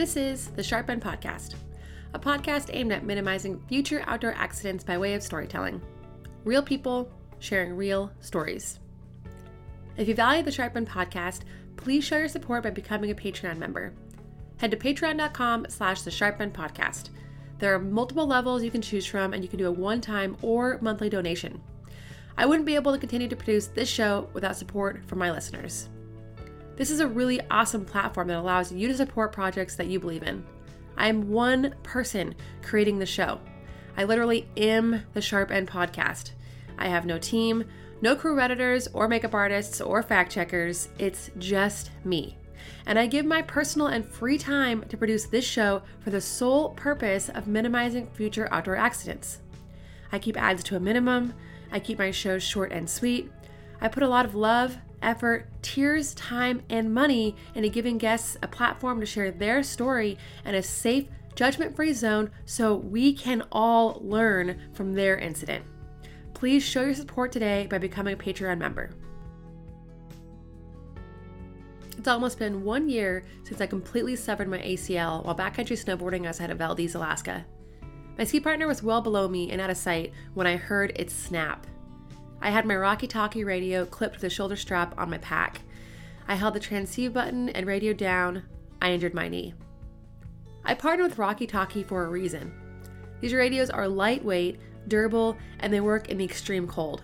This is the Sharp End Podcast, a podcast aimed at minimizing future outdoor accidents by way of storytelling. Real people sharing real stories. If you value the Sharp End Podcast, please show your support by becoming a Patreon member. Head to patreon.com slash the Sharp End Podcast. There are multiple levels you can choose from, and you can do a one-time or monthly donation. I wouldn't be able to continue to produce this show without support from my listeners. This is a really awesome platform that allows you to support projects that you believe in. I am one person creating the show. I literally am the Sharp End podcast. I have no team, no crew editors or makeup artists or fact checkers. It's just me. And I give my personal and free time to produce this show for the sole purpose of minimizing future outdoor accidents. I keep ads to a minimum. I keep my shows short and sweet. I put a lot of love, effort, tears, time, and money into giving guests a platform to share their story and a safe, judgment free zone so we can all learn from their incident. Please show your support today by becoming a Patreon member. It's almost been one year since I completely severed my ACL while backcountry snowboarding outside of Valdez, Alaska. My ski partner was well below me and out of sight when I heard it snap. I had my Rocky Talkie radio clipped to the shoulder strap on my pack. I held the transceive button and radio down. I injured my knee. I partnered with Rocky Talkie for a reason. These radios are lightweight, durable, and they work in the extreme cold.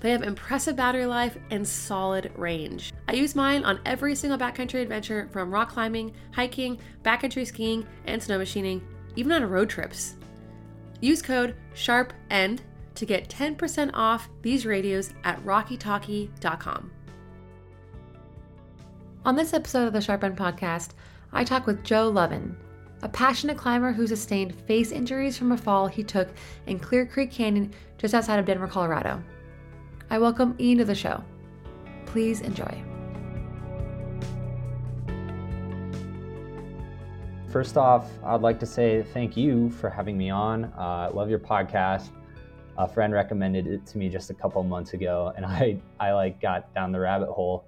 They have impressive battery life and solid range. I use mine on every single backcountry adventure from rock climbing, hiking, backcountry skiing, and snow machining, even on road trips. Use code SHARPEND to get 10% off these radios at rockytalkie.com. On this episode of the Sharp End podcast, I talk with Joe Lovin, a passionate climber who sustained face injuries from a fall he took in Clear Creek Canyon just outside of Denver, Colorado. I welcome Ian to the show. Please enjoy. First off, I'd like to say thank you for having me on. Uh, love your podcast. A friend recommended it to me just a couple months ago, and I I like got down the rabbit hole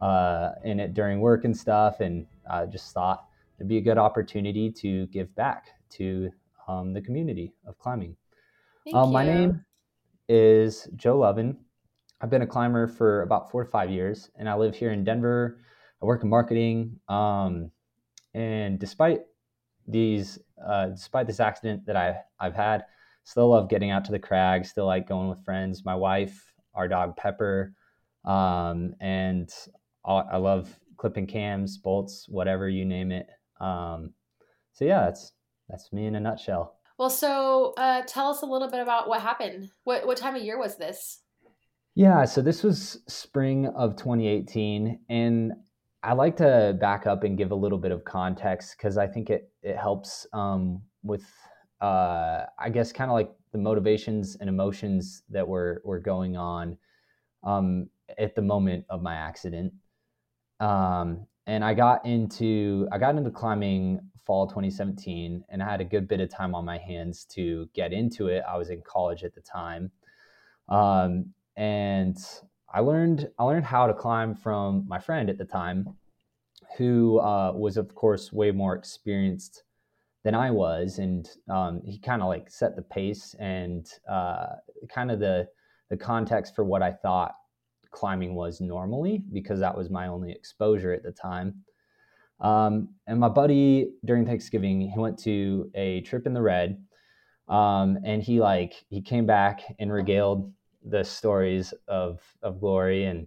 uh, in it during work and stuff, and uh, just thought it'd be a good opportunity to give back to um, the community of climbing. Um, my name is Joe Lovin. I've been a climber for about four to five years, and I live here in Denver. I work in marketing, um, and despite these, uh, despite this accident that I I've had, still love getting out to the crag. Still like going with friends. My wife, our dog Pepper, um, and I love clipping cams, bolts, whatever you name it. Um, so yeah, that's that's me in a nutshell. Well, so uh, tell us a little bit about what happened. What what time of year was this? Yeah, so this was spring of 2018, and I like to back up and give a little bit of context because I think it it helps um, with uh, I guess kind of like the motivations and emotions that were were going on um, at the moment of my accident. Um, and I got into I got into climbing fall 2017, and I had a good bit of time on my hands to get into it. I was in college at the time, um, and I learned I learned how to climb from my friend at the time, who uh, was of course way more experienced than I was, and um, he kind of like set the pace and uh, kind of the the context for what I thought climbing was normally because that was my only exposure at the time. Um, and my buddy during Thanksgiving, he went to a trip in the red, um, and he like he came back and regaled the stories of of glory and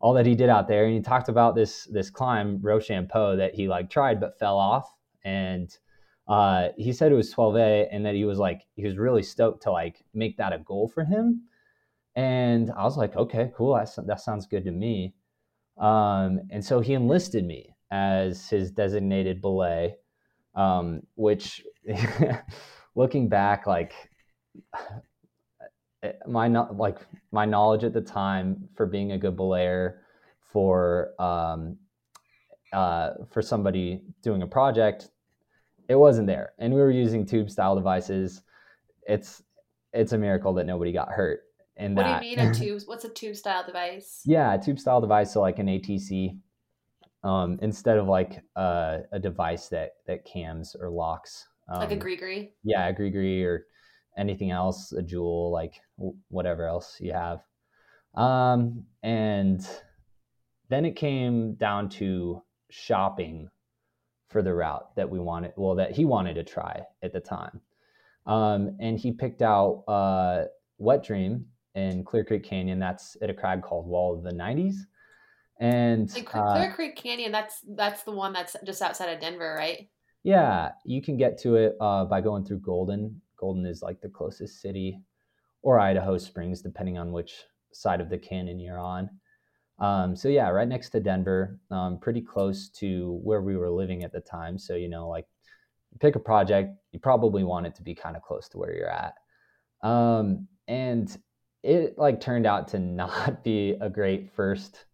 all that he did out there, and he talked about this this climb Ro Shampo that he like tried but fell off and uh, he said it was 12A and that he was like, he was really stoked to like make that a goal for him. And I was like, okay, cool. That, that sounds good to me. Um, and so he enlisted me as his designated belay, um, which looking back, like my, like my knowledge at the time for being a good belayer for, um, uh, for somebody doing a project it wasn't there, and we were using tube style devices. It's it's a miracle that nobody got hurt. And what that, do you mean a tube? What's a tube style device? Yeah, a tube style device, so like an ATC. um, instead of like a, a, device that that cams or locks. Um, like a GriGri. Yeah, a GriGri or anything else, a Jul like whatever else you have. Um, and then it came down to shopping for the route that we wanted, well, that he wanted to try at the time. Um, and he picked out uh, Wet Dream in Clear Creek Canyon. That's at a crag called Wall of the 90s. And Clear uh, Creek Canyon, that's that's the one that's just outside of Denver, right? Yeah, you can get to it uh, by going through Golden. Golden is like the closest city, or Idaho Springs, depending on which side of the canyon you're on. Um, so yeah, right next to Denver, um, pretty close to where we were living at the time. So you know, like pick a project, you probably want it to be kind of close to where you're at. Um, and it like turned out to not be a great first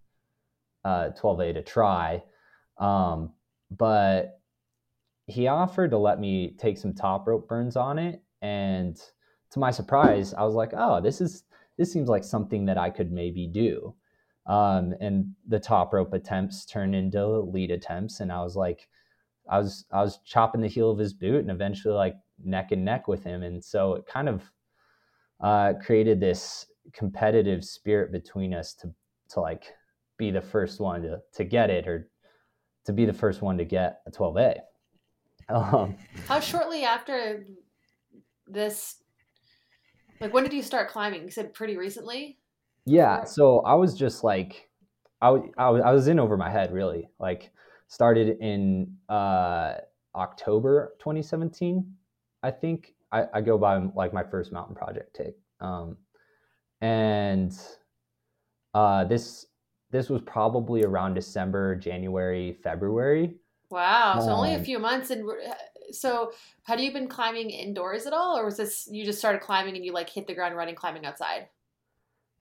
uh, 12A to try. Um, but he offered to let me take some top rope burns on it. And to my surprise, I was like, oh, this is this seems like something that I could maybe do. Um, and the top rope attempts turned into lead attempts, and I was like, I was I was chopping the heel of his boot, and eventually like neck and neck with him, and so it kind of uh, created this competitive spirit between us to to like be the first one to, to get it or to be the first one to get a 12A. Um, How shortly after this, like when did you start climbing? You said pretty recently? Yeah. So I was just like, I, I, I was in over my head really. Like started in uh, October 2017, I think. I, I go by like my first mountain project take. Um, and uh, this this was probably around December, January, February. Wow. So um, only a few months. And so had you been climbing indoors at all? Or was this, you just started climbing and you like hit the ground running, climbing outside?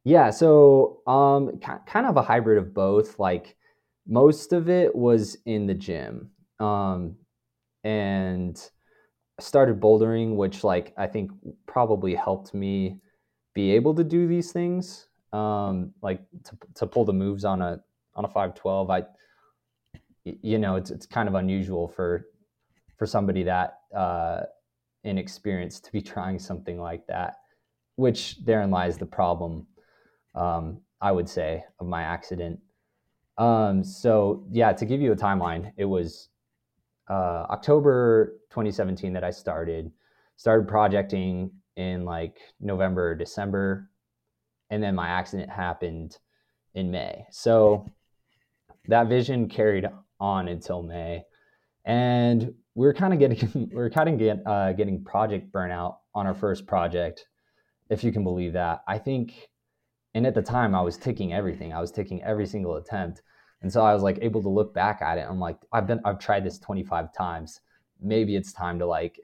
Yeah. So um, kind of a hybrid of both. Like most of it was in the gym. Um, and started bouldering, which like I think probably helped me be able to do these things um, like to, to pull the moves on a on a 512 i you know it's it's kind of unusual for for somebody that uh, inexperienced to be trying something like that which therein lies the problem um, i would say of my accident um, so yeah to give you a timeline it was uh, october 2017 that i started started projecting in like november december and then my accident happened in May. So that vision carried on until May, and we are kind of getting we are kind of get, uh, getting project burnout on our first project, if you can believe that. I think, and at the time I was ticking everything. I was ticking every single attempt, and so I was like able to look back at it. I'm like, I've been I've tried this 25 times. Maybe it's time to like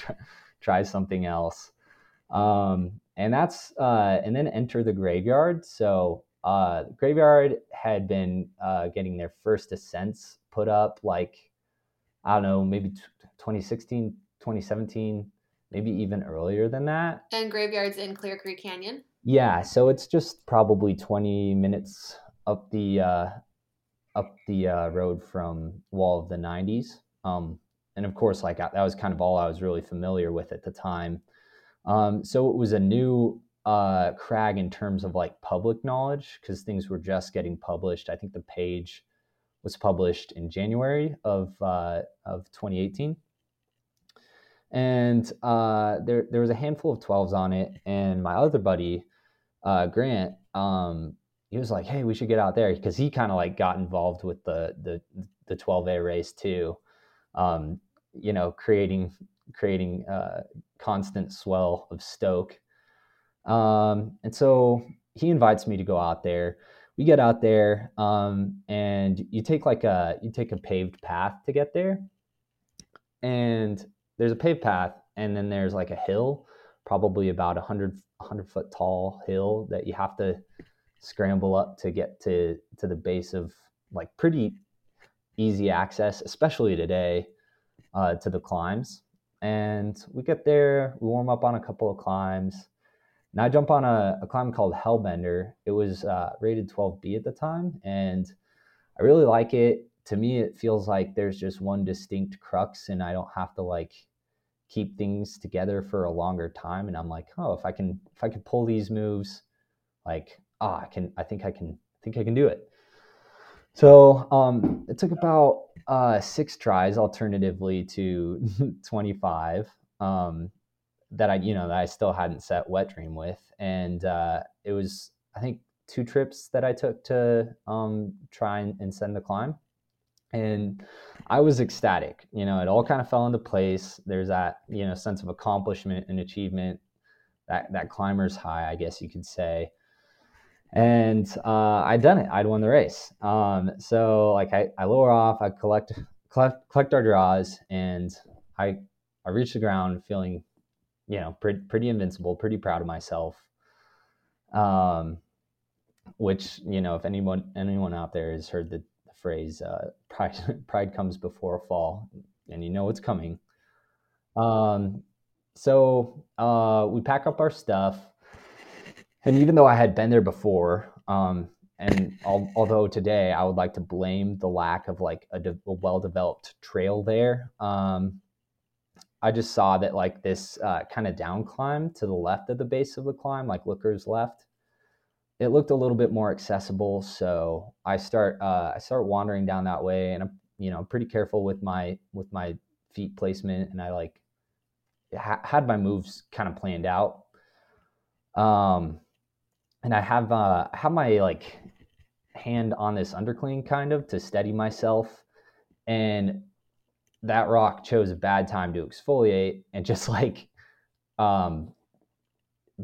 try, something else. Um, and that's uh, and then enter the graveyard. So uh, graveyard had been uh, getting their first ascents put up like I don't know, maybe t- 2016, 2017, maybe even earlier than that. And graveyards in Clear Creek Canyon. Yeah, so it's just probably 20 minutes up the uh, up the uh, road from Wall of the 90s. Um, and of course, like that was kind of all I was really familiar with at the time. Um, so it was a new uh, crag in terms of like public knowledge because things were just getting published. I think the page was published in January of uh, of 2018, and uh, there there was a handful of 12s on it. And my other buddy uh, Grant, um, he was like, "Hey, we should get out there," because he kind of like got involved with the the the 12A race too. Um, you know, creating creating uh, constant swell of stoke. Um, and so he invites me to go out there. We get out there, um, and you take like a you take a paved path to get there. And there's a paved path, and then there's like a hill, probably about a hundred hundred foot tall hill that you have to scramble up to get to to the base of like pretty easy access, especially today, uh, to the climbs. And we get there, we warm up on a couple of climbs. And I jump on a, a climb called Hellbender. It was uh, rated 12B at the time. And I really like it to me it feels like there's just one distinct crux and I don't have to like keep things together for a longer time and I'm like, oh, if I can if I can pull these moves, like, ah, I can I think I can I think I can do it. So um, it took about uh, six tries, alternatively to 25, um, that I, you know, that I still hadn't set wet dream with, and uh, it was, I think, two trips that I took to um, try and, and send the climb, and I was ecstatic. You know, it all kind of fell into place. There's that, you know, sense of accomplishment and achievement, that that climber's high, I guess you could say and uh, I'd done it. I'd won the race. Um, so like I, I lower off, I collect, collect collect our draws, and I I reach the ground feeling, you know, pretty pretty invincible, pretty proud of myself. Um, which you know, if anyone anyone out there has heard the, phrase uh, "pride pride comes before a fall," and you know it's coming. Um, so uh, we pack up our stuff and even though I had been there before, um, and al- although today I would like to blame the lack of like a, de- a well-developed trail there, um, I just saw that like this uh, kind of down climb to the left of the base of the climb, like Looker's left, it looked a little bit more accessible. So I start uh, I start wandering down that way, and I'm you know pretty careful with my with my feet placement, and I like ha- had my moves kind of planned out. Um, and I have uh, have my like hand on this undercling kind of to steady myself, and that rock chose a bad time to exfoliate and just like um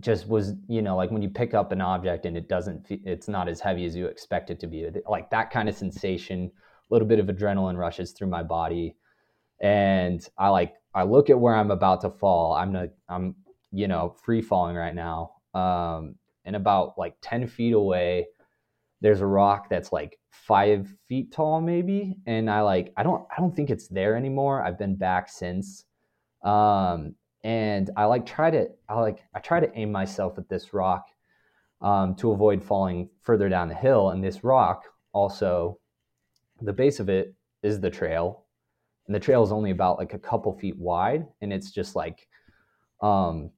just was you know like when you pick up an object and it doesn't it's not as heavy as you expect it to be like that kind of sensation a little bit of adrenaline rushes through my body. And i like i look at where i'm about to fall. I'm not i'm you know free falling right now. Um and about like 10 feet away there's a rock that's like five feet tall maybe. And i like i don't i don't think it's there anymore. I've been back since. Um and i like try to i like i try to aim myself at this rock um, to avoid falling further down the hill and this rock also the base of it is the trail and the trail is only about like a couple feet wide and it's just like um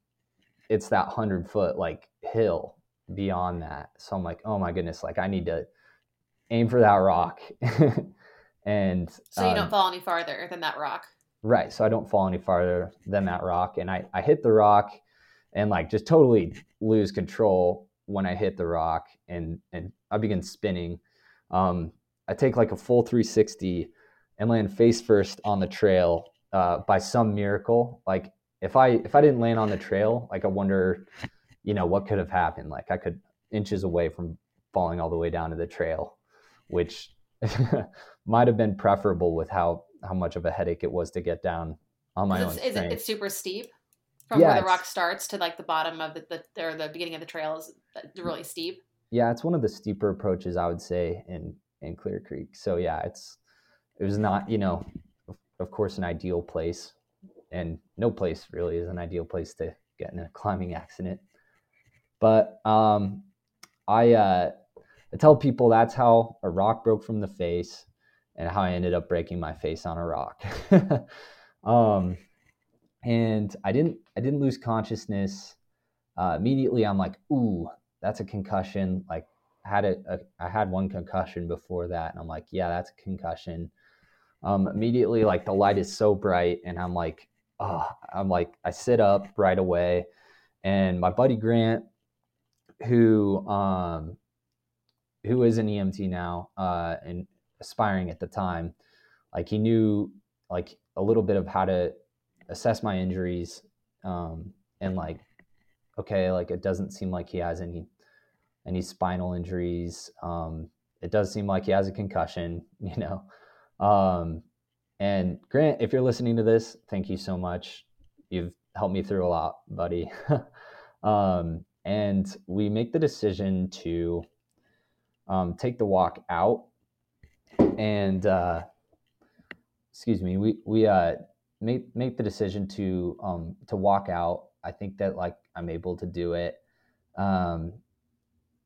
it's that hundred foot like hill beyond that. So I'm like, oh my goodness, like I need to aim for that rock. and so you um, don't fall any farther than that rock. Right. So I don't fall any farther than that rock. And I, I hit the rock and like just totally lose control when I hit the rock and, and I begin spinning. Um, I take like a full 360 and land face first on the trail uh, by some miracle. Like if I if I didn't land on the trail, like I wonder you know, what could have happened? Like I could inches away from falling all the way down to the trail, which might have been preferable with how how much of a headache it was to get down on my is own. Is it it's super steep from yeah, where the rock starts to like the bottom of the, the or the beginning of the trail is really steep. Yeah, it's one of the steeper approaches I would say in in Clear Creek. So yeah, it's it was not you know of course an ideal place, and no place really is an ideal place to get in a climbing accident. But um, I, uh, I tell people that's how a rock broke from the face and how I ended up breaking my face on a rock. um, and I didn't I didn't lose consciousness uh, immediately. I'm like, ooh, that's a concussion. Like had a, a I had one concussion before that, and I'm like, yeah, that's a concussion. Um, immediately, like the light is so bright, and I'm like, oh, I'm like, I sit up right away, and my buddy Grant who um, who is an EMT now uh, and aspiring at the time, like he knew like a little bit of how to assess my injuries um, and like okay like it doesn't seem like he has any any spinal injuries. Um, it does seem like he has a concussion you know? Um, and grant if you're listening to this thank you so much. You've helped me through a lot buddy. Um, and we make the decision to um, take the walk out and uh, excuse me we we uh, make make the decision to um, to walk out i think that like i'm able to do it um,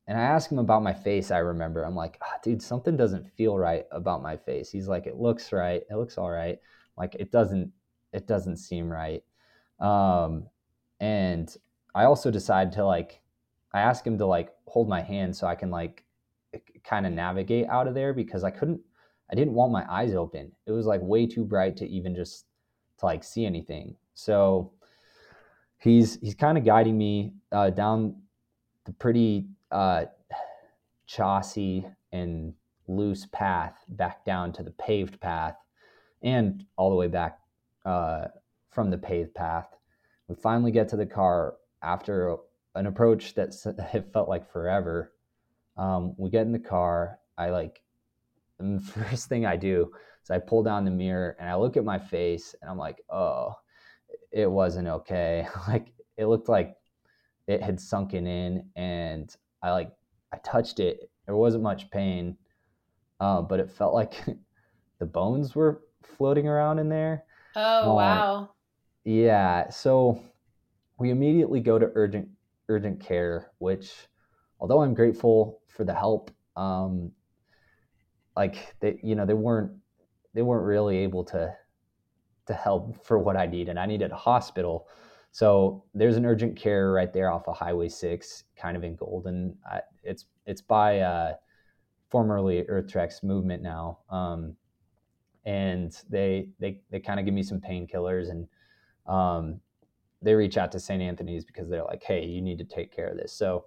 and I asked him about my face. I remember I'm like, oh, dude, something doesn't feel right about my face. He's like, it looks right. It looks all right. Like it doesn't. It doesn't seem right. Um, and I also decided to like, I asked him to like hold my hand so I can like kind of navigate out of there because I couldn't. I didn't want my eyes open. It was like way too bright to even just to like see anything. So he's he's kind of guiding me uh, down the pretty uh, chossy and loose path back down to the paved path and all the way back uh, from the paved path. We finally get to the car after an approach that it felt like forever. Um, we get in the car. I like, the first thing I do is I pull down the mirror and I look at my face and I'm like, oh, it wasn't okay. like, it looked like it had sunken in and I like I touched it. There wasn't much pain, uh, but it felt like the bones were floating around in there. Oh uh, wow! Yeah, so we immediately go to urgent urgent care, which, although I'm grateful for the help, um, like they you know they weren't they weren't really able to to help for what I needed. I needed a hospital. So there's an urgent care right there off of Highway Six, kind of in Golden. I, it's it's by uh, formerly Earth Treks Movement now, um, and they they they kind of give me some painkillers and um, they reach out to St. Anthony's because they're like, hey, you need to take care of this. So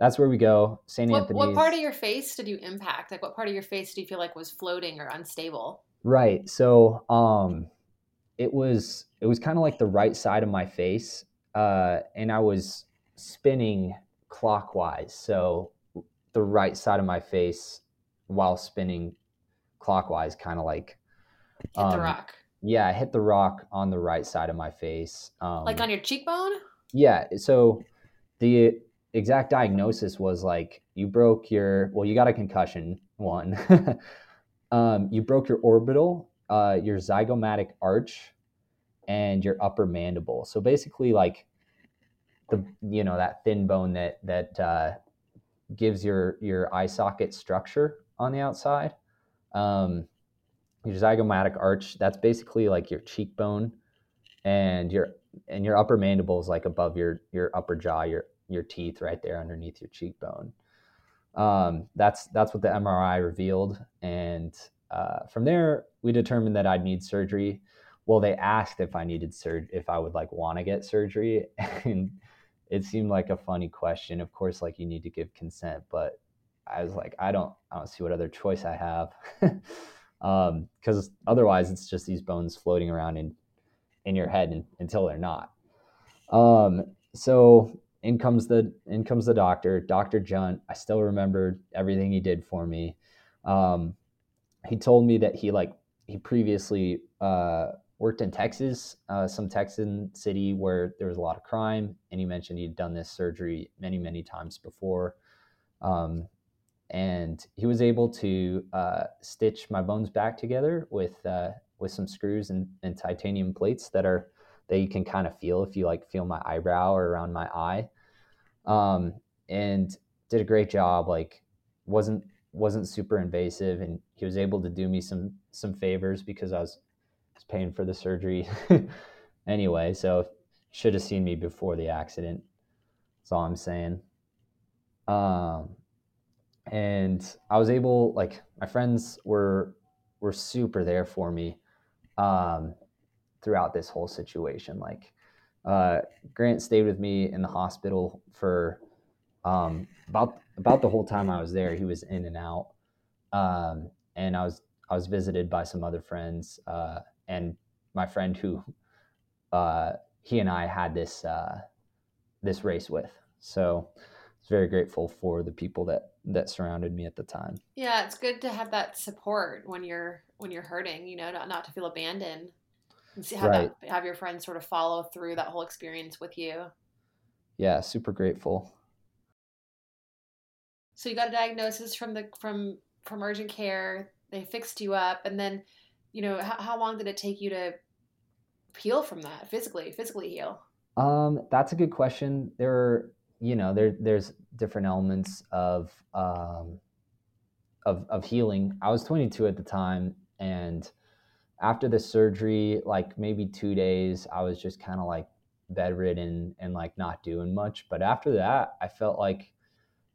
that's where we go. St. Anthony's. What part of your face did you impact? Like, what part of your face do you feel like was floating or unstable? Right. So, um, it was it was kind of like the right side of my face, uh, and I was spinning clockwise. So the right side of my face while spinning clockwise, kind of like hit um, the rock. Yeah, I hit the rock on the right side of my face. Um, like on your cheekbone? Yeah. So the exact diagnosis was like you broke your well, you got a concussion. One, um, you broke your orbital uh, your zygomatic arch and your upper mandible. So basically, like the you know that thin bone that that uh, gives your your eye socket structure on the outside. Um, your zygomatic arch that's basically like your cheekbone, and your and your upper mandible is like above your your upper jaw, your your teeth right there underneath your cheekbone. Um, that's that's what the MRI revealed, and uh, from there, we determined that I'd need surgery. Well, they asked if I needed surgery, if I would like want to get surgery, and it seemed like a funny question. Of course, like you need to give consent, but I was like, I don't, I don't see what other choice I have, because um, otherwise it's just these bones floating around in in your head until they're not. Um, so in comes the in comes the doctor, Doctor Junt. I still remember everything he did for me. Um, he told me that he like he previously uh, worked in Texas, uh, some Texan city where there was a lot of crime, and he mentioned he'd done this surgery many many times before, um, and he was able to uh, stitch my bones back together with uh, with some screws and, and titanium plates that are that you can kind of feel if you like feel my eyebrow or around my eye, um, and did a great job. Like wasn't wasn't super invasive and he was able to do me some some favors because I was, was paying for the surgery anyway. So should have seen me before the accident. That's all I'm saying. Um, and I was able, like, my friends were were super there for me um, throughout this whole situation. Like, uh, Grant stayed with me in the hospital for um, about about the whole time I was there, he was in and out, um, and I was I was visited by some other friends uh, and my friend who uh, he and I had this uh, this race with. So I was very grateful for the people that that surrounded me at the time. Yeah, it's good to have that support when you're when you're hurting. You know, not, not to feel abandoned. Have right. that, have your friends sort of follow through that whole experience with you. Yeah, super grateful. So you got a diagnosis from the from from urgent care. They fixed you up, and then, you know, how, how long did it take you to heal from that physically? Physically heal. Um, that's a good question. There were you know, there there's different elements of um, of of healing. I was 22 at the time, and after the surgery, like maybe two days, I was just kind of like bedridden and like not doing much. But after that, I felt like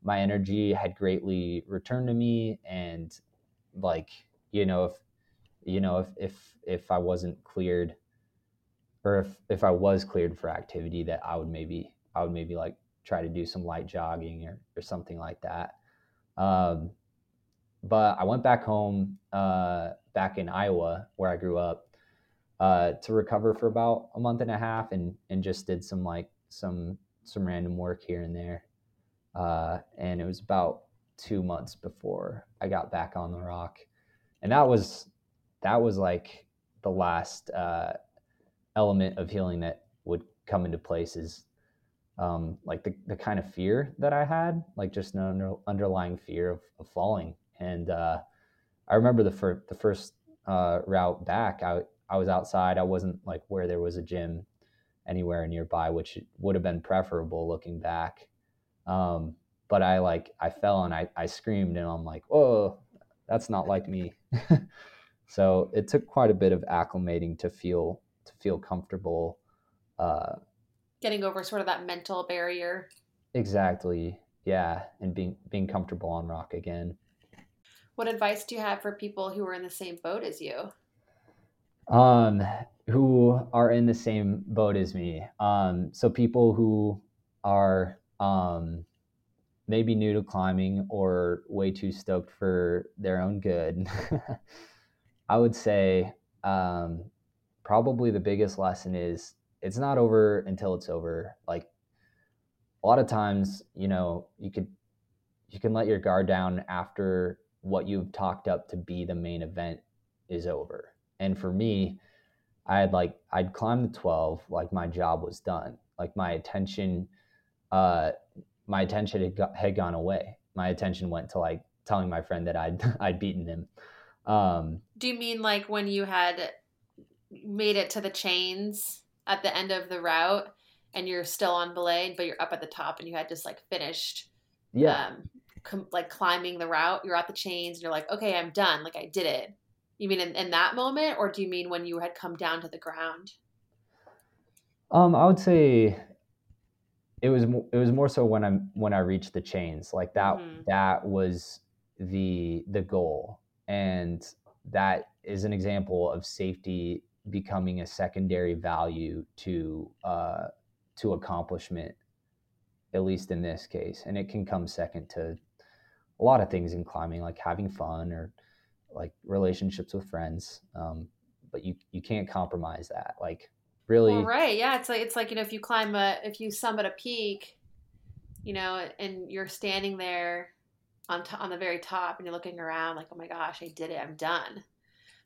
my energy had greatly returned to me, and like you know, if you know if if if I wasn't cleared, or if if I was cleared for activity, that I would maybe I would maybe like try to do some light jogging or or something like that. Um, but I went back home, uh, back in Iowa where I grew up, uh, to recover for about a month and a half, and and just did some like some some random work here and there. Uh, and it was about two months before I got back on the rock, and that was that was like the last uh, element of healing that would come into place is um, like the, the kind of fear that I had, like just an under, underlying fear of, of falling and uh, I remember the first the first uh, route back, I I was outside. I wasn't like where there was a gym anywhere nearby, which would have been preferable looking back. Um, but I like I fell and I I screamed and I'm like, oh, that's not like me. so it took quite a bit of acclimating to feel to feel comfortable. Uh, Getting over sort of that mental barrier. Exactly. Yeah, and being being comfortable on rock again. What advice do you have for people who are in the same boat as you? Um, who are in the same boat as me. Um, so people who are um, maybe new to climbing or way too stoked for their own good. I would say um, probably the biggest lesson is it's not over until it's over. Like a lot of times, you know, you could you can let your guard down after what you've talked up to be the main event is over. And for me, I had like I'd climbed the 12, like my job was done. Like my attention uh my attention had, got, had gone away. My attention went to like telling my friend that I'd I'd beaten him. Um Do you mean like when you had made it to the chains at the end of the route and you're still on belay but you're up at the top and you had just like finished yeah. Um, com- like climbing the route, you're at the chains and you're like, okay, I'm done. Like I did it. You mean in, in that moment, or do you mean when you had come down to the ground? Um, I would say it was it was more so when I'm when I reached the chains. Like that mm-hmm. that was the the goal, and that is an example of safety becoming a secondary value to uh, to accomplishment, at least in this case, and it can come second to a lot of things in climbing, like having fun or like relationships with friends. Um, but you you can't compromise that. Like really, well, right? Yeah, it's like it's like you know if you climb a if you summit a peak, you know, and you're standing there on t- on the very top and you're looking around like, oh my gosh, I did it, I'm done.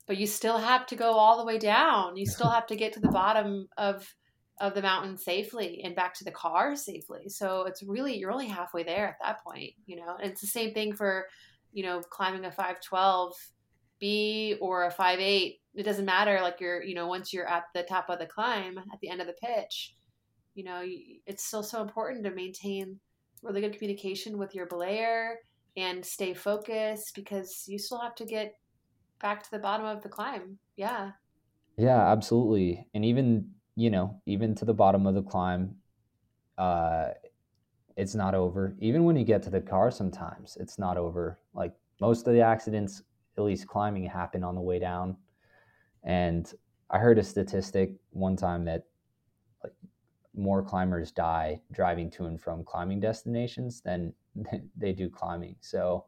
But you still have to go all the way down. You still have to get to the bottom of of the mountain safely and back to the car safely. So it's really you're only halfway there at that point, you know. And it's the same thing for, you know, climbing a 512 B or a 58. It doesn't matter like you're, you know, once you're at the top of the climb at the end of the pitch, you know, it's still so important to maintain really good communication with your belayer and stay focused because you still have to get back to the bottom of the climb. Yeah. Yeah, absolutely. And even you know, even to the bottom of the climb, uh, it's not over. Even when you get to the car, sometimes it's not over. Like most of the accidents, at least climbing, happen on the way down. And I heard a statistic one time that like more climbers die driving to and from climbing destinations than they do climbing. So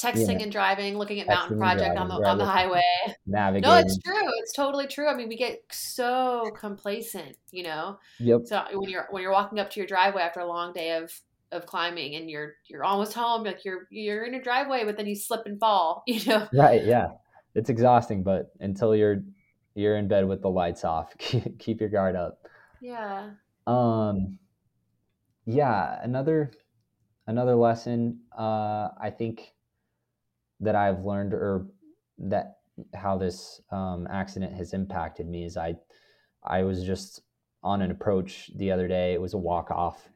texting yeah. and driving, looking at texting Mountain Project on the on the highway. Navigating. No, it's true. It's totally true. I mean, we get so complacent, you know. Yep. So when you're when you're walking up to your driveway after a long day of of climbing and you're you're almost home, like you're you're in your driveway, but then you slip and fall, you know. Right. Yeah. It's exhausting, but until you're you're in bed with the lights off, keep your guard up. Yeah. Um. Yeah. Another another lesson. Uh, I think that I've learned or that how this um, accident has impacted me is I I was just on an approach the other day. It was a walk off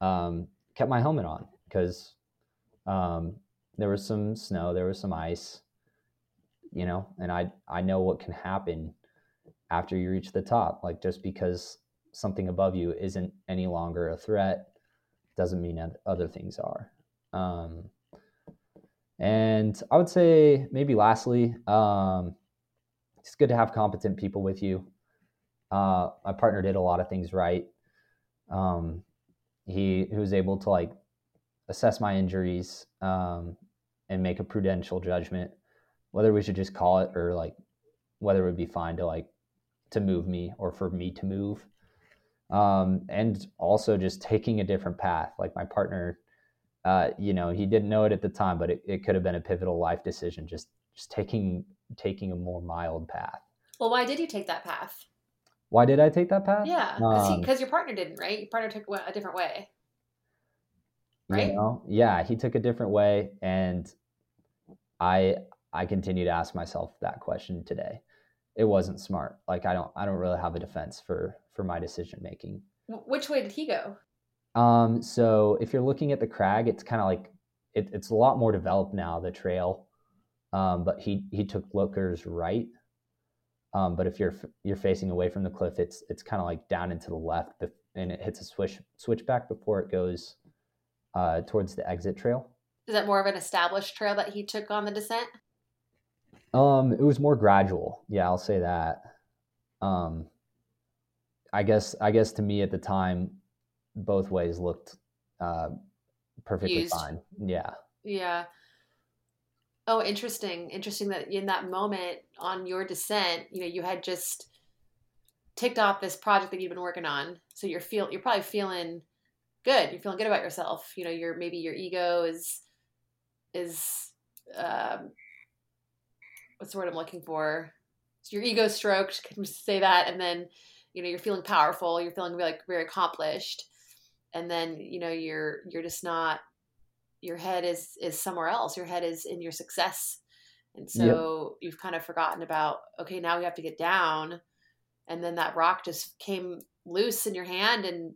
um, kept my helmet on because um, there was some snow, there was some ice, you know, and I I know what can happen after you reach the top. Like just because something above you isn't any longer a threat doesn't mean that other things are. Um, and I would say maybe lastly, um, it's good to have competent people with you. Uh, my partner did a lot of things right. Um, he, he was able to like assess my injuries um, and make a prudential judgment whether we should just call it or like whether it would be fine to like to move me or for me to move um, and also just taking a different path. Like my partner uh, you know he didn't know it at the time but it, it could have been a pivotal life decision just just taking taking a more mild path. Well why did you take that path? Why did i take that path? Yeah because um, your partner didn't right? Your partner took a different way. Right? you know? yeah he took a different way and i i continue to ask myself that question today. It wasn't smart. Like i don't i don't really have a defense for for my decision making which way did he go um so if you're looking at the crag it's kind of like it, it's a lot more developed now the trail um but he he took lookers right um but if you're you're facing away from the cliff it's it's kind of like down into the left and it hits a switch switchback before it goes uh, towards the exit trail. Is that more of an established trail that he took on the descent? Um, it was more gradual. Yeah, I'll say that. Um, I guess I guess to me at the time, both ways looked uh, perfectly Used. fine. Yeah. Yeah. Oh, interesting. Interesting that in that moment on your descent, you know, you had just ticked off this project that you've been working on. So you're feel you're probably feeling good. You're feeling good about yourself. You know, your maybe your ego is is um, what's the word I'm looking for? So your ego stroked. Can we say that, and then you know you're feeling powerful. You're feeling like very accomplished, and then you know you're you're just not. Your head is is somewhere else. Your head is in your success, and so yep. you've kind of forgotten about. Okay, now we have to get down, and then that rock just came loose in your hand and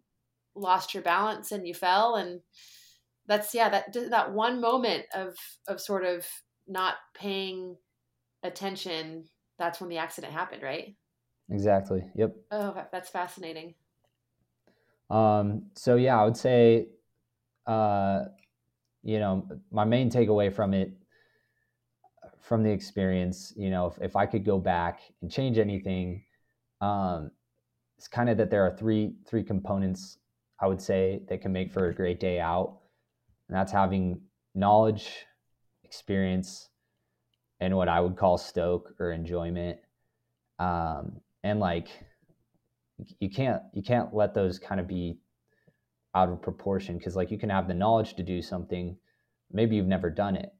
lost your balance and you fell and that's yeah that that one moment of of sort of not paying attention that's when the accident happened right exactly yep oh that's fascinating um so yeah i would say uh you know my main takeaway from it from the experience you know if, if i could go back and change anything um it's kind of that there are three three components I would say that can make for a great day out. And that's having knowledge, experience, and what I would call stoke or enjoyment. Um, and like you can't you can't let those kind of be out of proportion because like you can have the knowledge to do something, maybe you've never done it,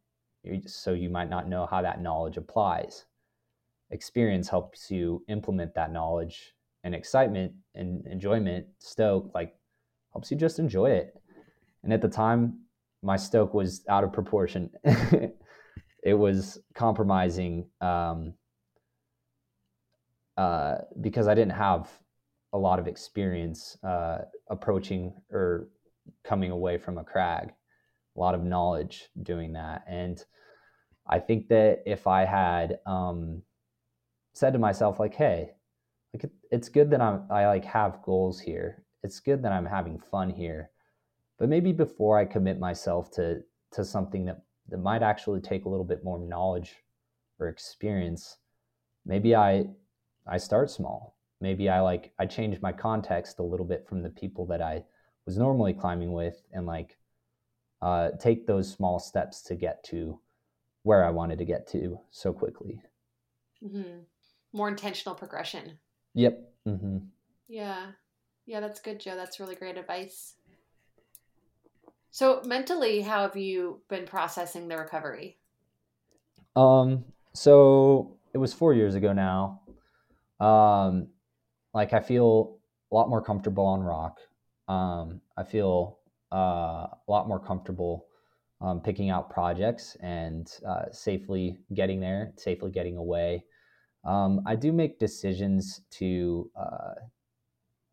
so you might not know how that knowledge applies. Experience helps you implement that knowledge, and excitement and enjoyment, stoke like helps you just enjoy it. And at the time, my stoke was out of proportion. it was compromising um, uh, because I didn't have a lot of experience uh, approaching or coming away from a crag, a lot of knowledge doing that. And I think that if I had um, said to myself, like, hey, like it's good that I'm, I like have goals here it's good that I'm having fun here. But maybe before I commit myself to to something that, that might actually take a little bit more knowledge or experience, maybe I I start small. Maybe I like I change my context a little bit from the people that I was normally climbing with and like uh, take those small steps to get to where I wanted to get to so quickly. Mm-hmm. More intentional progression. Yep. Mm-hmm. Yeah. Yeah, that's good, Joe. That's really great advice. So, mentally, how have you been processing the recovery? Um, so it was four years ago now. Um, like I feel a lot more comfortable on rock. Um, I feel uh, a lot more comfortable um, picking out projects and uh, safely getting there, safely getting away. Um, I do make decisions to uh,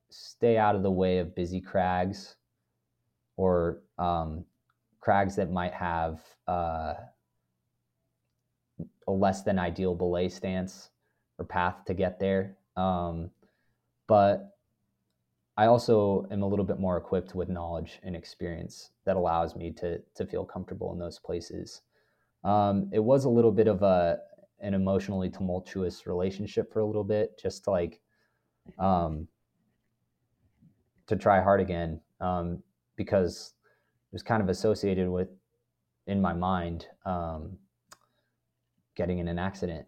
stay out of the way of busy crags. or um, crags that might have uh, a less than ideal belay stance or path to get there. Um, but I also am a little bit more equipped with knowledge and experience that allows me to to feel comfortable in those places. Um, it was a little bit of a an emotionally tumultuous relationship for a little bit, just to like um, to try hard again um, because it was kind of associated with in my mind um, getting in an accident,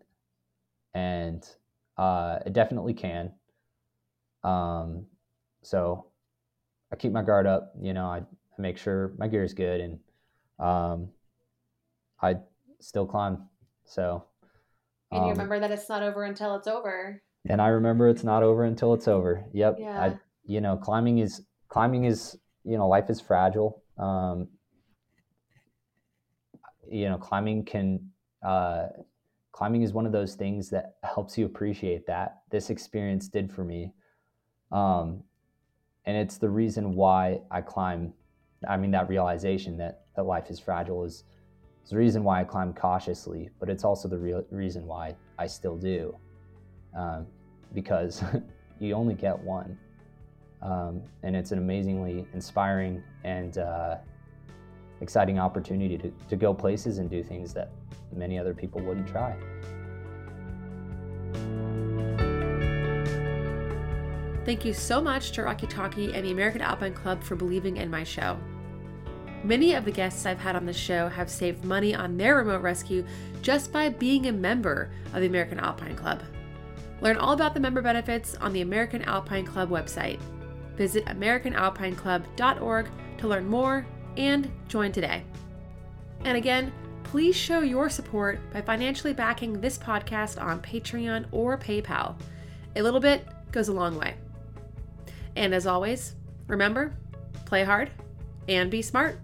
and uh, it definitely can. Um, so I keep my guard up. You know, I, I make sure my gear is good, and um, I still climb. So. And you um, remember that it's not over until it's over. And I remember it's not over until it's over. Yep. Yeah. I, you know, climbing is climbing is you know life is fragile. Um, you know, climbing can uh, climbing is one of those things that helps you appreciate that. This experience did for me. Um, and it's the reason why I climb. I mean, that realization that that life is fragile is, is the reason why I climb cautiously, but it's also the real reason why I still do, um, because you only get one, um, and it's an amazingly inspiring and uh, exciting opportunity to, to go places and do things that many other people wouldn't try. Thank you so much to Rocky Talkie and the American Alpine Club for believing in my show. Many of the guests I've had on the show have saved money on their remote rescue just by being a member of the American Alpine Club. Learn all about the member benefits on the American Alpine Club website. Visit AmericanAlpineClub.org to learn more and join today. And again, please show your support by financially backing this podcast on Patreon or PayPal. A little bit goes a long way. And as always, remember play hard and be smart.